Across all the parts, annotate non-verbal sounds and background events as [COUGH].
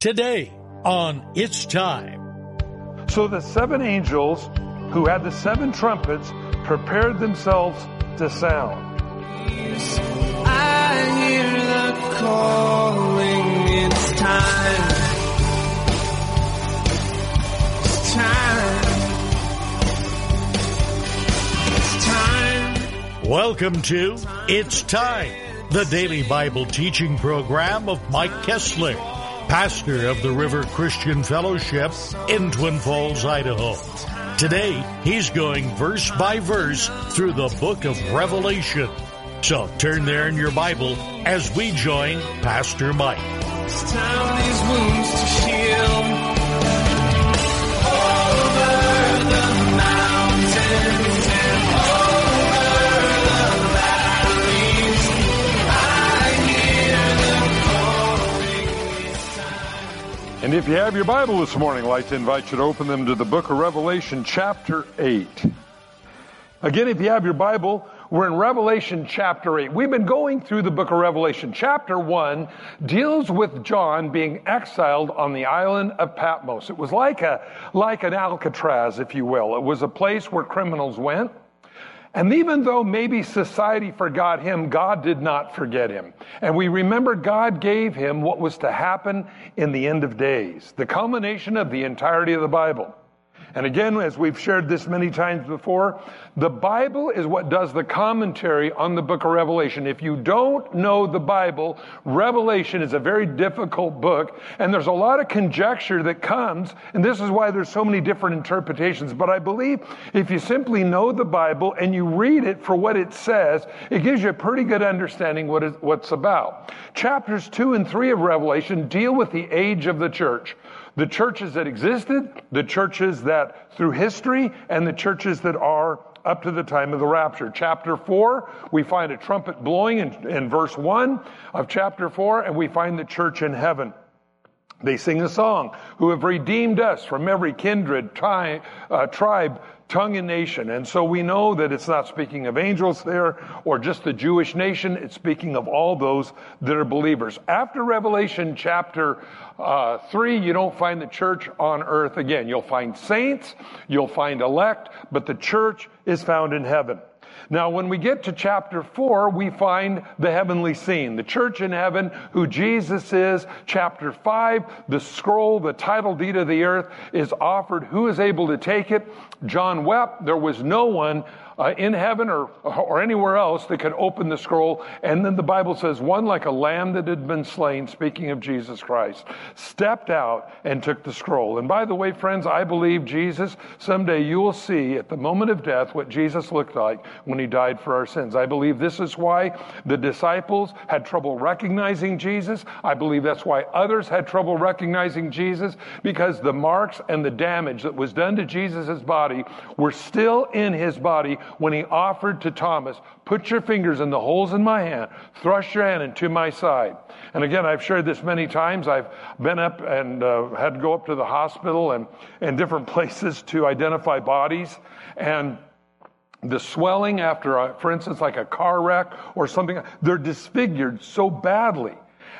Today on It's Time. So the seven angels who had the seven trumpets prepared themselves to sound. I hear the calling, it's time. It's time. It's time. Welcome to It's Time, the daily Bible teaching program of Mike Kessler, pastor of the River Christian Fellowship in Twin Falls, Idaho. Today, he's going verse by verse through the book of Revelation. So turn there in your Bible as we join Pastor Mike. If you have your Bible this morning, I'd like to invite you to open them to the book of Revelation, chapter 8. Again, if you have your Bible, we're in Revelation chapter 8. We've been going through the book of Revelation. Chapter 1 deals with John being exiled on the island of Patmos. It was like a, like an Alcatraz, if you will. It was a place where criminals went. And even though maybe society forgot him, God did not forget him. And we remember God gave him what was to happen in the end of days, the culmination of the entirety of the Bible. And again, as we've shared this many times before, the Bible is what does the commentary on the book of Revelation. If you don't know the Bible, Revelation is a very difficult book, and there's a lot of conjecture that comes, and this is why there's so many different interpretations. But I believe if you simply know the Bible and you read it for what it says, it gives you a pretty good understanding what it- what's about. Chapters 2 and 3 of Revelation deal with the age of the church the churches that existed, the churches that through history, and the churches that are up to the time of the rapture. Chapter 4, we find a trumpet blowing in, in verse 1 of chapter 4, and we find the church in heaven. They sing a song, who have redeemed us from every kindred, tri- uh, tribe, tongue, and nation. And so we know that it's not speaking of angels there or just the Jewish nation. It's speaking of all those that are believers. After Revelation chapter uh, 3, you don't find the church on earth again. You'll find saints, you'll find elect, but the church is found in heaven. Now, when we get to chapter four, we find the heavenly scene, the church in heaven, who Jesus is. Chapter five, the scroll, the title deed of the earth is offered. Who is able to take it? John wept. There was no one uh, in heaven or, or anywhere else that could open the scroll. And then the Bible says, one like a lamb that had been slain, speaking of Jesus Christ, stepped out and took the scroll. And by the way, friends, I believe Jesus, someday you will see at the moment of death what Jesus looked like when he died for our sins. I believe this is why the disciples had trouble recognizing Jesus. I believe that's why others had trouble recognizing Jesus because the marks and the damage that was done to Jesus' body were still in his body when he offered to Thomas, Put your fingers in the holes in my hand, thrust your hand into my side. And again, I've shared this many times. I've been up and uh, had to go up to the hospital and, and different [LAUGHS] places to identify bodies. And the swelling after, a, for instance, like a car wreck or something, they're disfigured so badly.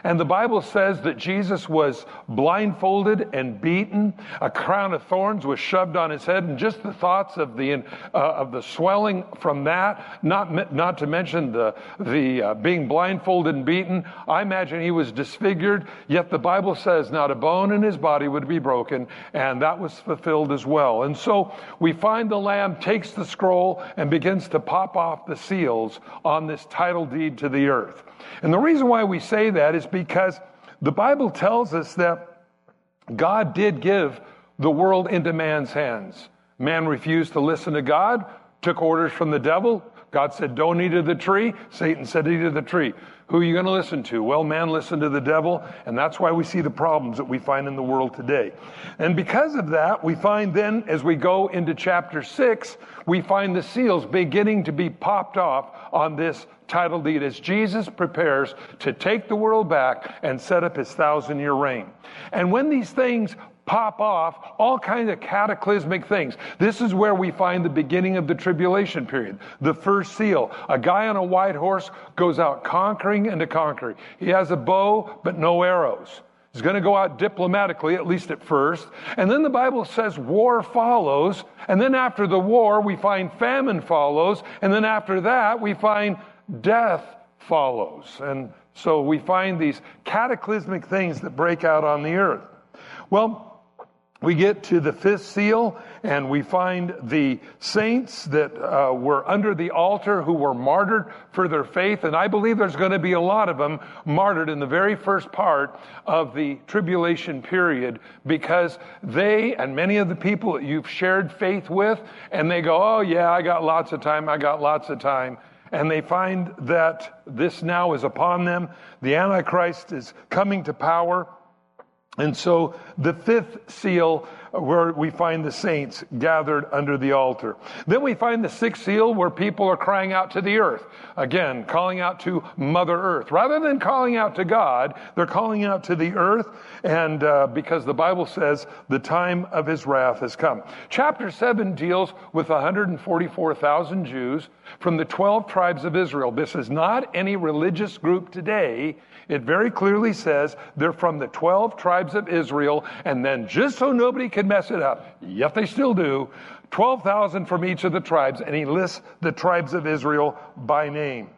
And the Bible says that Jesus was blindfolded and beaten. A crown of thorns was shoved on his head, and just the thoughts of the uh, of the swelling from that, not not to mention the the uh, being blindfolded and beaten. I imagine he was disfigured. Yet the Bible says not a bone in his body would be broken, and that was fulfilled as well. And so we find the Lamb takes the scroll and begins to pop off the seals on this title deed to the earth. And the reason why we say that is because the Bible tells us that God did give the world into man's hands. Man refused to listen to God, took orders from the devil. God said, Don't eat of the tree. Satan said, Eat of the tree. Who are you going to listen to? Well, man listened to the devil, and that's why we see the problems that we find in the world today. And because of that, we find then, as we go into chapter six, we find the seals beginning to be popped off on this title deed as Jesus prepares to take the world back and set up his thousand year reign. And when these things pop off all kinds of cataclysmic things. This is where we find the beginning of the tribulation period. The first seal. A guy on a white horse goes out conquering and to conquer. He has a bow, but no arrows. He's going to go out diplomatically, at least at first. And then the Bible says war follows. And then after the war, we find famine follows. And then after that, we find death follows. And so we find these cataclysmic things that break out on the earth. Well, we get to the fifth seal and we find the saints that uh, were under the altar who were martyred for their faith. And I believe there's going to be a lot of them martyred in the very first part of the tribulation period because they and many of the people that you've shared faith with, and they go, Oh, yeah, I got lots of time. I got lots of time. And they find that this now is upon them. The Antichrist is coming to power. And so the fifth seal, where we find the saints gathered under the altar. Then we find the sixth seal where people are crying out to the earth. Again, calling out to Mother Earth. Rather than calling out to God, they're calling out to the earth, and uh, because the Bible says the time of his wrath has come. Chapter 7 deals with 144,000 Jews from the 12 tribes of Israel. This is not any religious group today. It very clearly says they're from the 12 tribes of Israel, and then just so nobody can mess it up, yet they still do, 12,000 from each of the tribes, and he lists the tribes of Israel by name.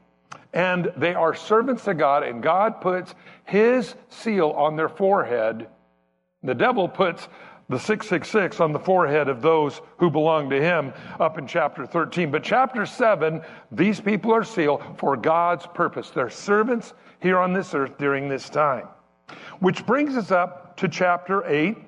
And they are servants to God, and God puts his seal on their forehead. The devil puts the 666 on the forehead of those who belong to him up in chapter 13. But chapter 7, these people are sealed for God's purpose. They're servants here on this earth during this time. Which brings us up to chapter 8,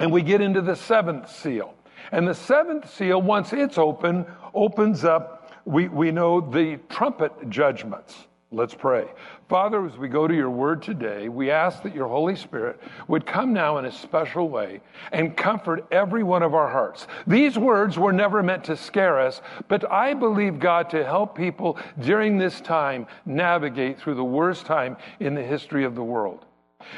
and we get into the seventh seal. And the seventh seal, once it's open, opens up, we, we know the trumpet judgments. Let's pray. Father, as we go to your word today, we ask that your Holy Spirit would come now in a special way and comfort every one of our hearts. These words were never meant to scare us, but I believe, God, to help people during this time navigate through the worst time in the history of the world.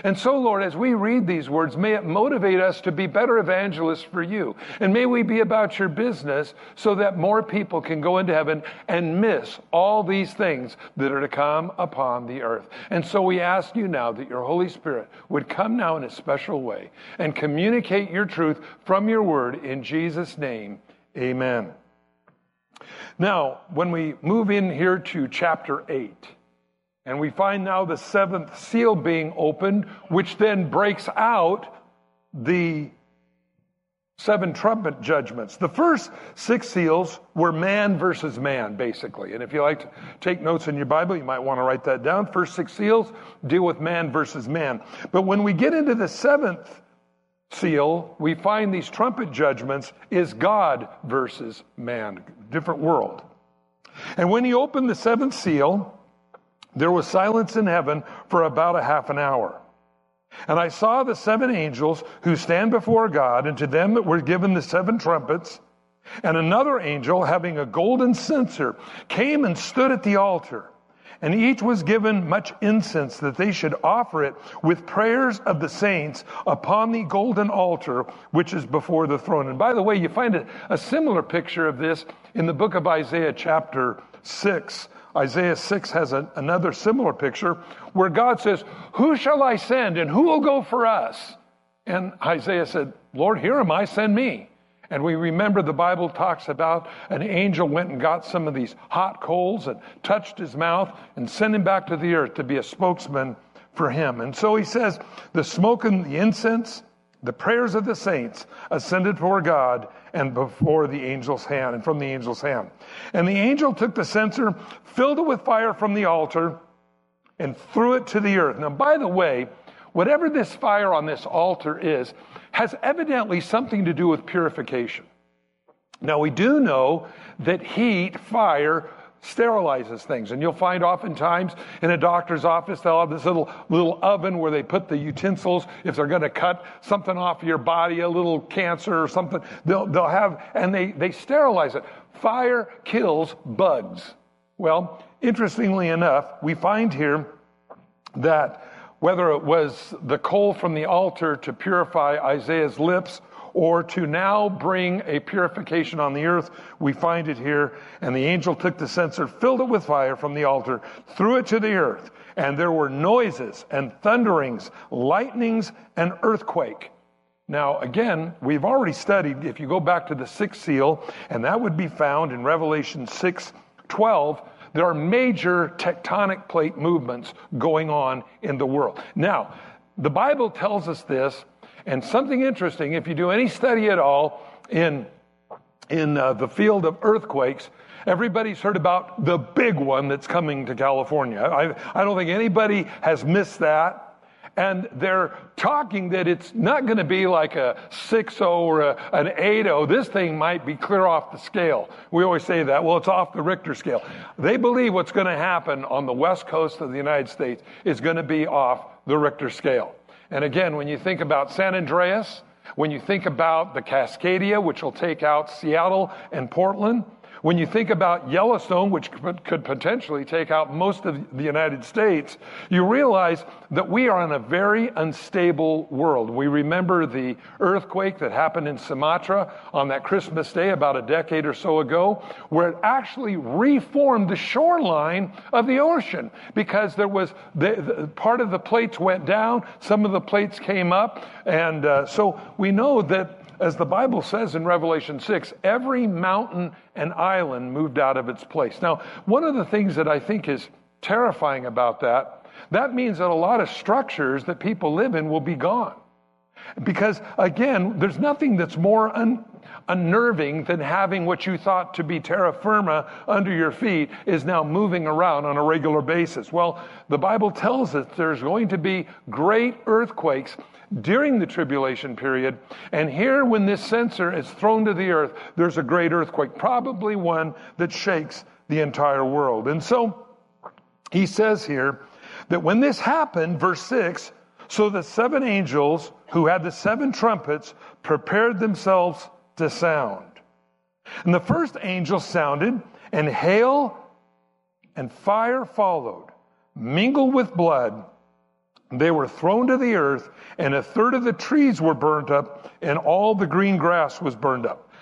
And so, Lord, as we read these words, may it motivate us to be better evangelists for you. And may we be about your business so that more people can go into heaven and miss all these things that are to come upon the earth. And so we ask you now that your Holy Spirit would come now in a special way and communicate your truth from your word in Jesus' name. Amen. Now, when we move in here to chapter 8, and we find now the seventh seal being opened, which then breaks out the seven trumpet judgments. The first six seals were man versus man, basically. And if you like to take notes in your Bible, you might want to write that down. First six seals deal with man versus man. But when we get into the seventh seal, we find these trumpet judgments is God versus man, different world. And when he opened the seventh seal, there was silence in heaven for about a half an hour. And I saw the seven angels who stand before God, and to them were given the seven trumpets. And another angel, having a golden censer, came and stood at the altar. And each was given much incense that they should offer it with prayers of the saints upon the golden altar which is before the throne. And by the way, you find a, a similar picture of this in the book of Isaiah, chapter 6. Isaiah 6 has a, another similar picture where God says, Who shall I send and who will go for us? And Isaiah said, Lord, here am I, send me. And we remember the Bible talks about an angel went and got some of these hot coals and touched his mouth and sent him back to the earth to be a spokesman for him. And so he says, the smoke and the incense, the prayers of the saints ascended before God and before the angel's hand and from the angel's hand. And the angel took the censer, filled it with fire from the altar, and threw it to the earth. Now, by the way, whatever this fire on this altar is, has evidently something to do with purification. Now, we do know that heat, fire, sterilizes things. And you'll find oftentimes in a doctor's office, they'll have this little, little oven where they put the utensils. If they're going to cut something off your body, a little cancer or something, they'll, they'll have, and they, they sterilize it. Fire kills bugs. Well, interestingly enough, we find here that whether it was the coal from the altar to purify Isaiah's lips or to now bring a purification on the earth. We find it here. And the angel took the censer, filled it with fire from the altar, threw it to the earth. And there were noises and thunderings, lightnings and earthquake. Now, again, we've already studied, if you go back to the sixth seal, and that would be found in Revelation 6 12, there are major tectonic plate movements going on in the world. Now, the Bible tells us this, and something interesting, if you do any study at all in, in uh, the field of earthquakes, everybody's heard about the big one that's coming to California. I, I don't think anybody has missed that. And they're talking that it's not going to be like a 6 or a, an 8 This thing might be clear off the scale. We always say that. Well, it's off the Richter scale. They believe what's going to happen on the west coast of the United States is going to be off the Richter scale. And again, when you think about San Andreas, when you think about the Cascadia, which will take out Seattle and Portland, when you think about Yellowstone, which could potentially take out most of the United States, you realize that we are in a very unstable world. We remember the earthquake that happened in Sumatra on that Christmas day about a decade or so ago, where it actually reformed the shoreline of the ocean because there was the, the part of the plates went down, some of the plates came up, and uh, so we know that as the Bible says in Revelation 6, every mountain and island moved out of its place. Now, one of the things that I think is terrifying about that, that means that a lot of structures that people live in will be gone. Because again, there's nothing that's more un- unnerving than having what you thought to be terra firma under your feet is now moving around on a regular basis. Well, the Bible tells us there's going to be great earthquakes during the tribulation period. And here, when this censer is thrown to the earth, there's a great earthquake, probably one that shakes the entire world. And so he says here that when this happened, verse 6, so the seven angels who had the seven trumpets prepared themselves to sound. And the first angel sounded, and hail and fire followed, mingled with blood they were thrown to the earth, and a third of the trees were burnt up, and all the green grass was burned up.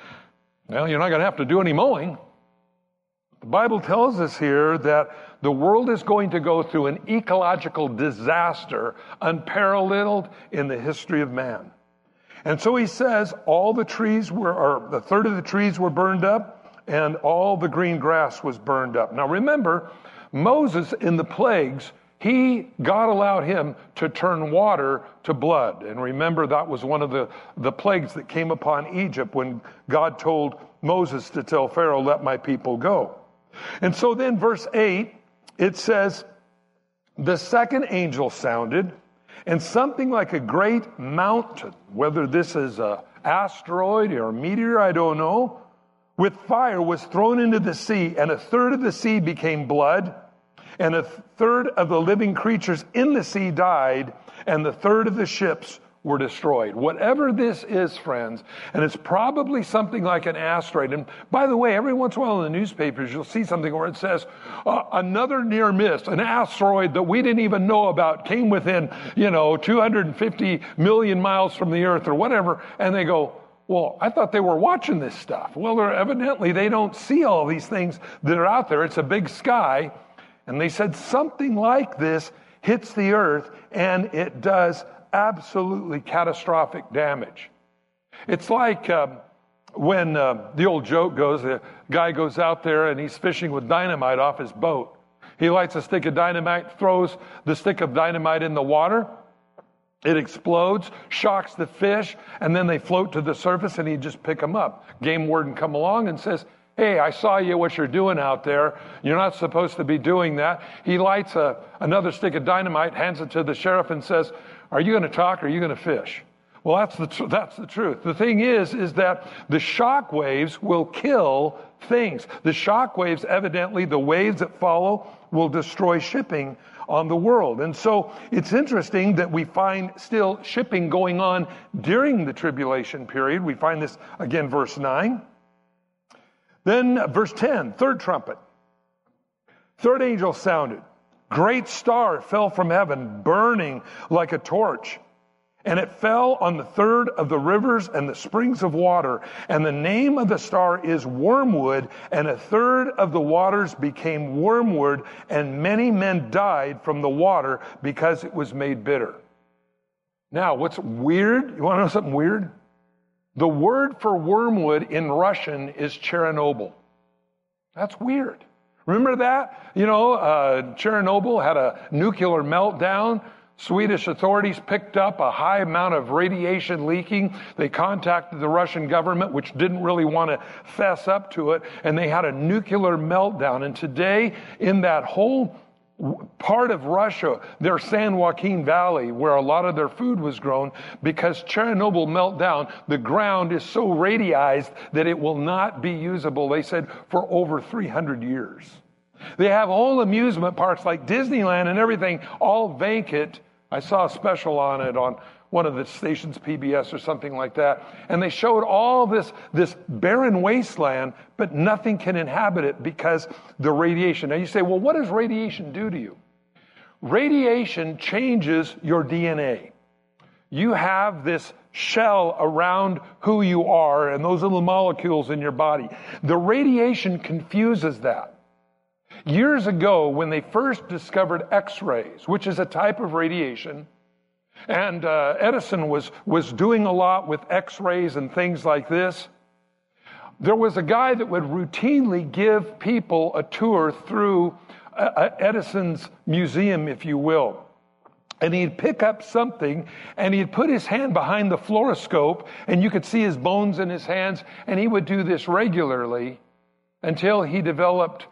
Well, you're not going to have to do any mowing. The Bible tells us here that the world is going to go through an ecological disaster unparalleled in the history of man. And so he says all the trees were, or a third of the trees were burned up, and all the green grass was burned up. Now remember, Moses in the plagues he, God allowed him to turn water to blood. And remember, that was one of the, the plagues that came upon Egypt when God told Moses to tell Pharaoh, let my people go. And so then, verse 8, it says, the second angel sounded, and something like a great mountain, whether this is a asteroid or a meteor, I don't know, with fire was thrown into the sea, and a third of the sea became blood and a third of the living creatures in the sea died, and the third of the ships were destroyed. Whatever this is, friends, and it's probably something like an asteroid. And by the way, every once in a while in the newspapers, you'll see something where it says, uh, another near miss, an asteroid that we didn't even know about came within, you know, 250 million miles from the earth or whatever. And they go, well, I thought they were watching this stuff. Well, evidently they don't see all these things that are out there. It's a big sky and they said something like this hits the earth and it does absolutely catastrophic damage. It's like um, when uh, the old joke goes the guy goes out there and he's fishing with dynamite off his boat. He lights a stick of dynamite, throws the stick of dynamite in the water. It explodes, shocks the fish, and then they float to the surface and he just pick them up. Game warden come along and says, Hey, I saw you what you're doing out there. You're not supposed to be doing that. He lights a, another stick of dynamite, hands it to the sheriff, and says, Are you going to talk or are you going to fish? Well, that's the, tr- that's the truth. The thing is, is that the shock waves will kill things. The shock waves, evidently, the waves that follow will destroy shipping on the world. And so it's interesting that we find still shipping going on during the tribulation period. We find this again, verse 9. Then, verse 10, third trumpet. Third angel sounded. Great star fell from heaven, burning like a torch. And it fell on the third of the rivers and the springs of water. And the name of the star is wormwood. And a third of the waters became wormwood. And many men died from the water because it was made bitter. Now, what's weird? You want to know something weird? The word for wormwood in Russian is Chernobyl. That's weird. Remember that? You know, uh, Chernobyl had a nuclear meltdown. Swedish authorities picked up a high amount of radiation leaking. They contacted the Russian government, which didn't really want to fess up to it, and they had a nuclear meltdown. And today, in that whole part of Russia, their San Joaquin Valley, where a lot of their food was grown, because Chernobyl meltdown, the ground is so radiized that it will not be usable, they said, for over 300 years. They have all amusement parks like Disneyland and everything, all vacant I saw a special on it on one of the stations, PBS or something like that. And they showed all this, this barren wasteland, but nothing can inhabit it because the radiation. Now you say, well, what does radiation do to you? Radiation changes your DNA. You have this shell around who you are and those little molecules in your body. The radiation confuses that. Years ago, when they first discovered X rays, which is a type of radiation, and uh, Edison was, was doing a lot with X rays and things like this, there was a guy that would routinely give people a tour through uh, uh Edison's museum, if you will. And he'd pick up something and he'd put his hand behind the fluoroscope and you could see his bones in his hands. And he would do this regularly until he developed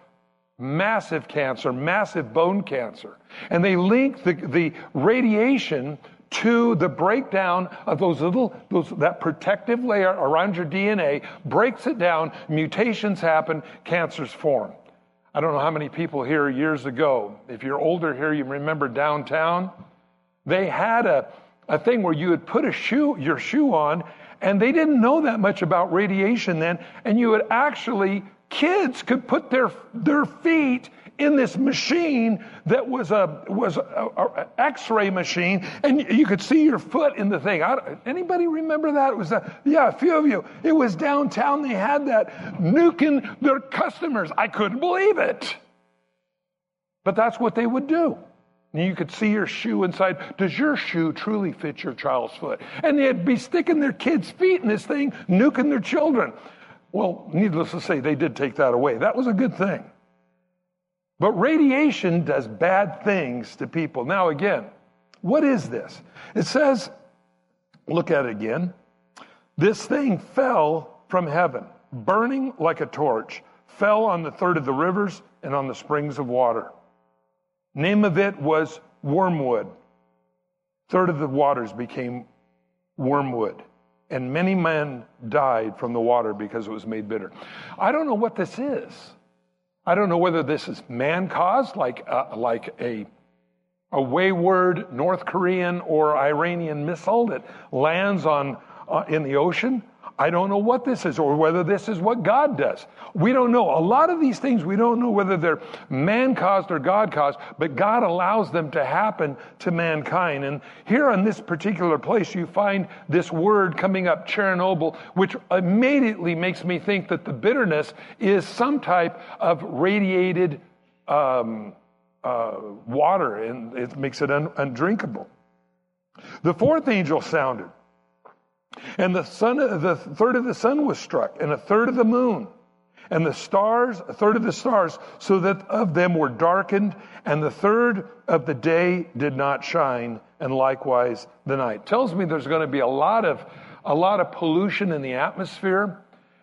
massive cancer, massive bone cancer. And they linked the, the radiation to the breakdown of those little, those, that protective layer around your DNA, breaks it down, mutations happen, cancers form. I don't know how many people here years ago, if you're older here, you remember downtown, they had a, a thing where you would put a shoe, your shoe on, and they didn't know that much about radiation then, and you would actually kids could put their, their feet in this machine that was a was a, X-ray machine, and you could see your foot in the thing. I, anybody remember that? It was a, yeah, a few of you. It was downtown. They had that nuking their customers. I couldn't believe it, but that's what they would do. And you could see your shoe inside. Does your shoe truly fit your child's foot? And they'd be sticking their kids' feet in this thing, nuking their children. Well, needless to say, they did take that away. That was a good thing. But radiation does bad things to people. Now, again, what is this? It says, look at it again. This thing fell from heaven, burning like a torch, fell on the third of the rivers and on the springs of water. Name of it was wormwood. Third of the waters became wormwood and many men died from the water because it was made bitter. I don't know what this is. I don't know whether this is man caused, like, uh, like a, a wayward North Korean or Iranian missile that lands on, uh, in the ocean. I don't know what this is or whether this is what God does. We don't know. A lot of these things, we don't know whether they're man caused or God caused, but God allows them to happen to mankind. And here on this particular place, you find this word coming up, Chernobyl, which immediately makes me think that the bitterness is some type of radiated um, uh, water and it makes it un- undrinkable. The fourth angel sounded. And the sun, the third of the sun was struck, and a third of the moon, and the stars, a third of the stars, so that of them were darkened, and the third of the day did not shine, and likewise the night. Tells me there's going to be a lot of a lot of pollution in the atmosphere.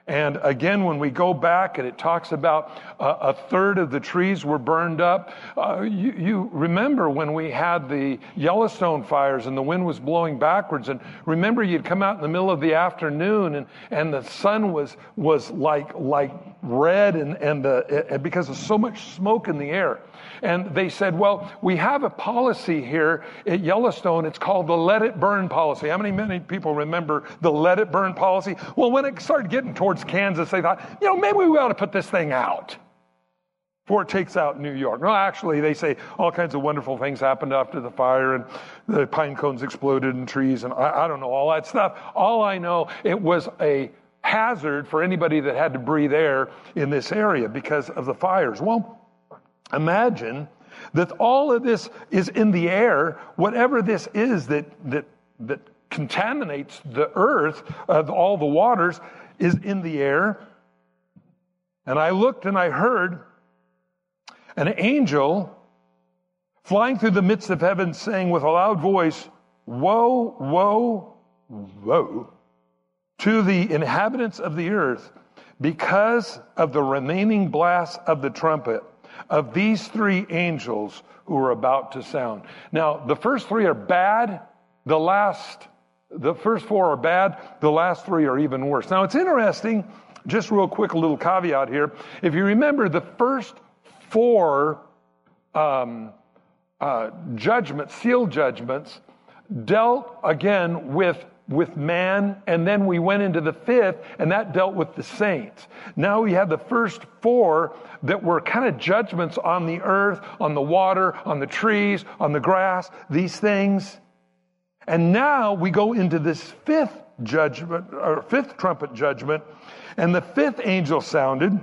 And again, when we go back and it talks about uh, a third of the trees were burned up, uh, you, you, remember when we had the Yellowstone fires and the wind was blowing backwards. And remember, you'd come out in the middle of the afternoon and, and the sun was, was like, like red and, and, the, and because of so much smoke in the air. And they said, well, we have a policy here at Yellowstone. It's called the let it burn policy. How many, many people remember the let it burn policy? Well, when it started getting towards Kansas, they thought, you know, maybe we ought to put this thing out. before it takes out New York. No, actually, they say all kinds of wonderful things happened after the fire and the pine cones exploded and trees and I, I don't know all that stuff. All I know, it was a hazard for anybody that had to breathe air in this area because of the fires. Well, imagine that all of this is in the air, whatever this is that, that, that contaminates the earth, of all the waters, is in the air. And I looked and I heard an angel flying through the midst of heaven saying with a loud voice, Woe, woe, woe to the inhabitants of the earth because of the remaining blast of the trumpet of these three angels who are about to sound. Now, the first three are bad. The last, the first four are bad. The last three are even worse. Now, it's interesting, just real quick, a little caveat here. If you remember, the first four um, uh, judgments, seal judgments, dealt again with with man, and then we went into the fifth, and that dealt with the saints. Now we have the first four that were kind of judgments on the earth, on the water, on the trees, on the grass, these things. And now we go into this fifth judgment, or fifth trumpet judgment, and the fifth angel sounded,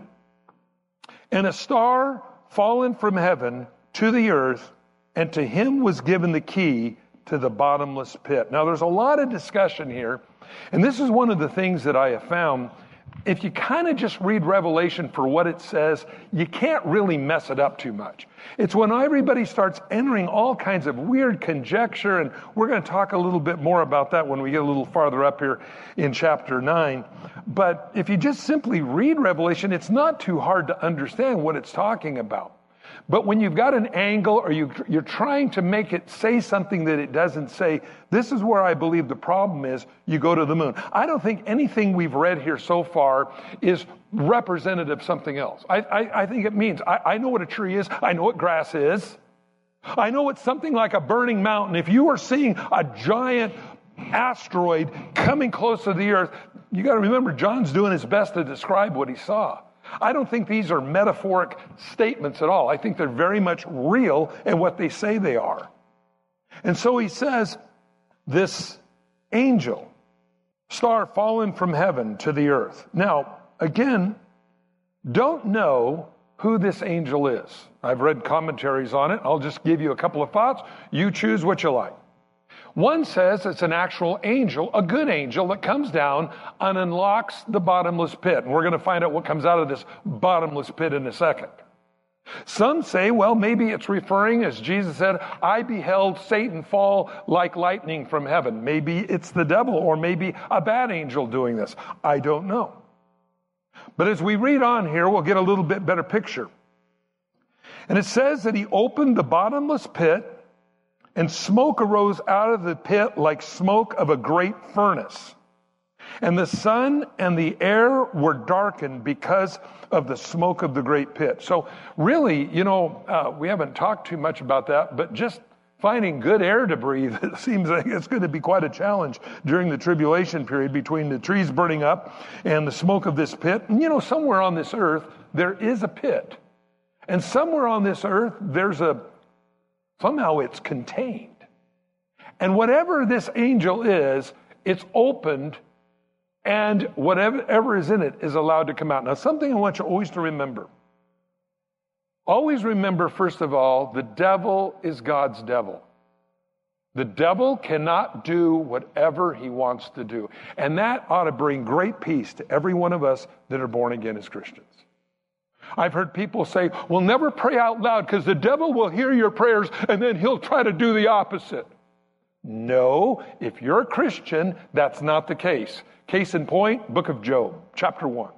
and a star fallen from heaven to the earth, and to him was given the key to the bottomless pit. Now, there's a lot of discussion here, and this is one of the things that I have found. If you kind of just read Revelation for what it says, you can't really mess it up too much. It's when everybody starts entering all kinds of weird conjecture, and we're going to talk a little bit more about that when we get a little farther up here in chapter 9. But if you just simply read Revelation, it's not too hard to understand what it's talking about. But when you've got an angle or you, you're trying to make it say something that it doesn't say, this is where I believe the problem is. You go to the moon. I don't think anything we've read here so far is representative of something else. I, I, I think it means I, I know what a tree is, I know what grass is. I know it's something like a burning mountain. If you are seeing a giant asteroid coming close to the earth, you got to remember John's doing his best to describe what he saw. I don't think these are metaphoric statements at all. I think they're very much real in what they say they are. And so he says, this angel, star fallen from heaven to the earth. Now, again, don't know who this angel is. I've read commentaries on it. I'll just give you a couple of thoughts. You choose what you like. One says it's an actual angel, a good angel that comes down and unlocks the bottomless pit. And we're going to find out what comes out of this bottomless pit in a second. Some say, well, maybe it's referring, as Jesus said, I beheld Satan fall like lightning from heaven. Maybe it's the devil, or maybe a bad angel doing this. I don't know. But as we read on here, we'll get a little bit better picture. And it says that he opened the bottomless pit and smoke arose out of the pit like smoke of a great furnace. And the sun and the air were darkened because of the smoke of the great pit. So, really, you know, uh, we haven't talked too much about that, but just finding good air to breathe, [LAUGHS] it seems like it's going to be quite a challenge during the tribulation period between the trees burning up and the smoke of this pit. And, you know, somewhere on this earth, there is a pit. And somewhere on this earth, there's a Somehow it's contained. And whatever this angel is, it's opened and whatever is in it is allowed to come out. Now, something I want you always to remember. Always remember, first of all, the devil is God's devil. The devil cannot do whatever he wants to do. And that ought to bring great peace to every one of us that are born again as Christians. I've heard people say, well, never pray out loud because the devil will hear your prayers and then he'll try to do the opposite. No, if you're a Christian, that's not the case. Case in point, book of Job, chapter 1.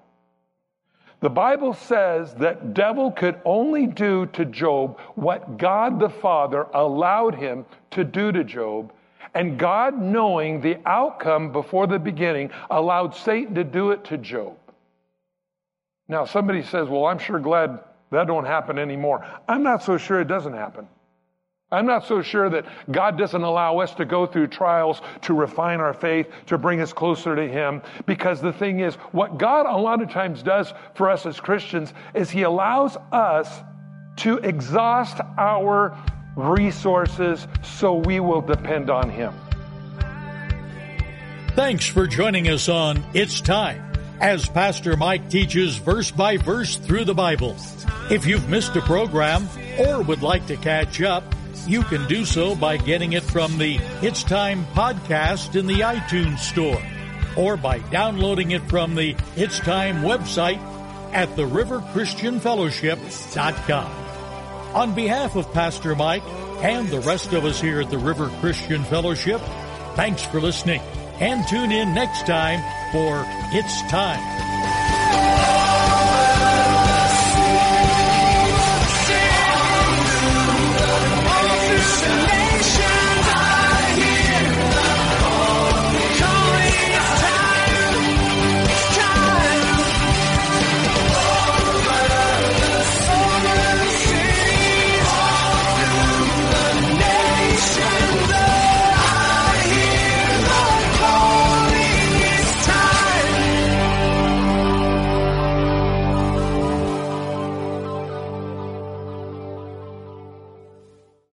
The Bible says that devil could only do to Job what God the Father allowed him to do to Job. And God, knowing the outcome before the beginning, allowed Satan to do it to Job. Now, somebody says, well, I'm sure glad that don't happen anymore. I'm not so sure it doesn't happen. I'm not so sure that God doesn't allow us to go through trials to refine our faith, to bring us closer to Him. Because the thing is, what God a lot of times does for us as Christians is He allows us to exhaust our resources so we will depend on Him. Thanks for joining us on It's Time as Pastor Mike teaches verse by verse through the Bible. If you've missed a program or would like to catch up, you can do so by getting it from the It's Time podcast in the iTunes Store or by downloading it from the It's Time website at theriverchristianfellowship.com. On behalf of Pastor Mike and the rest of us here at the River Christian Fellowship, thanks for listening and tune in next time for It's Time.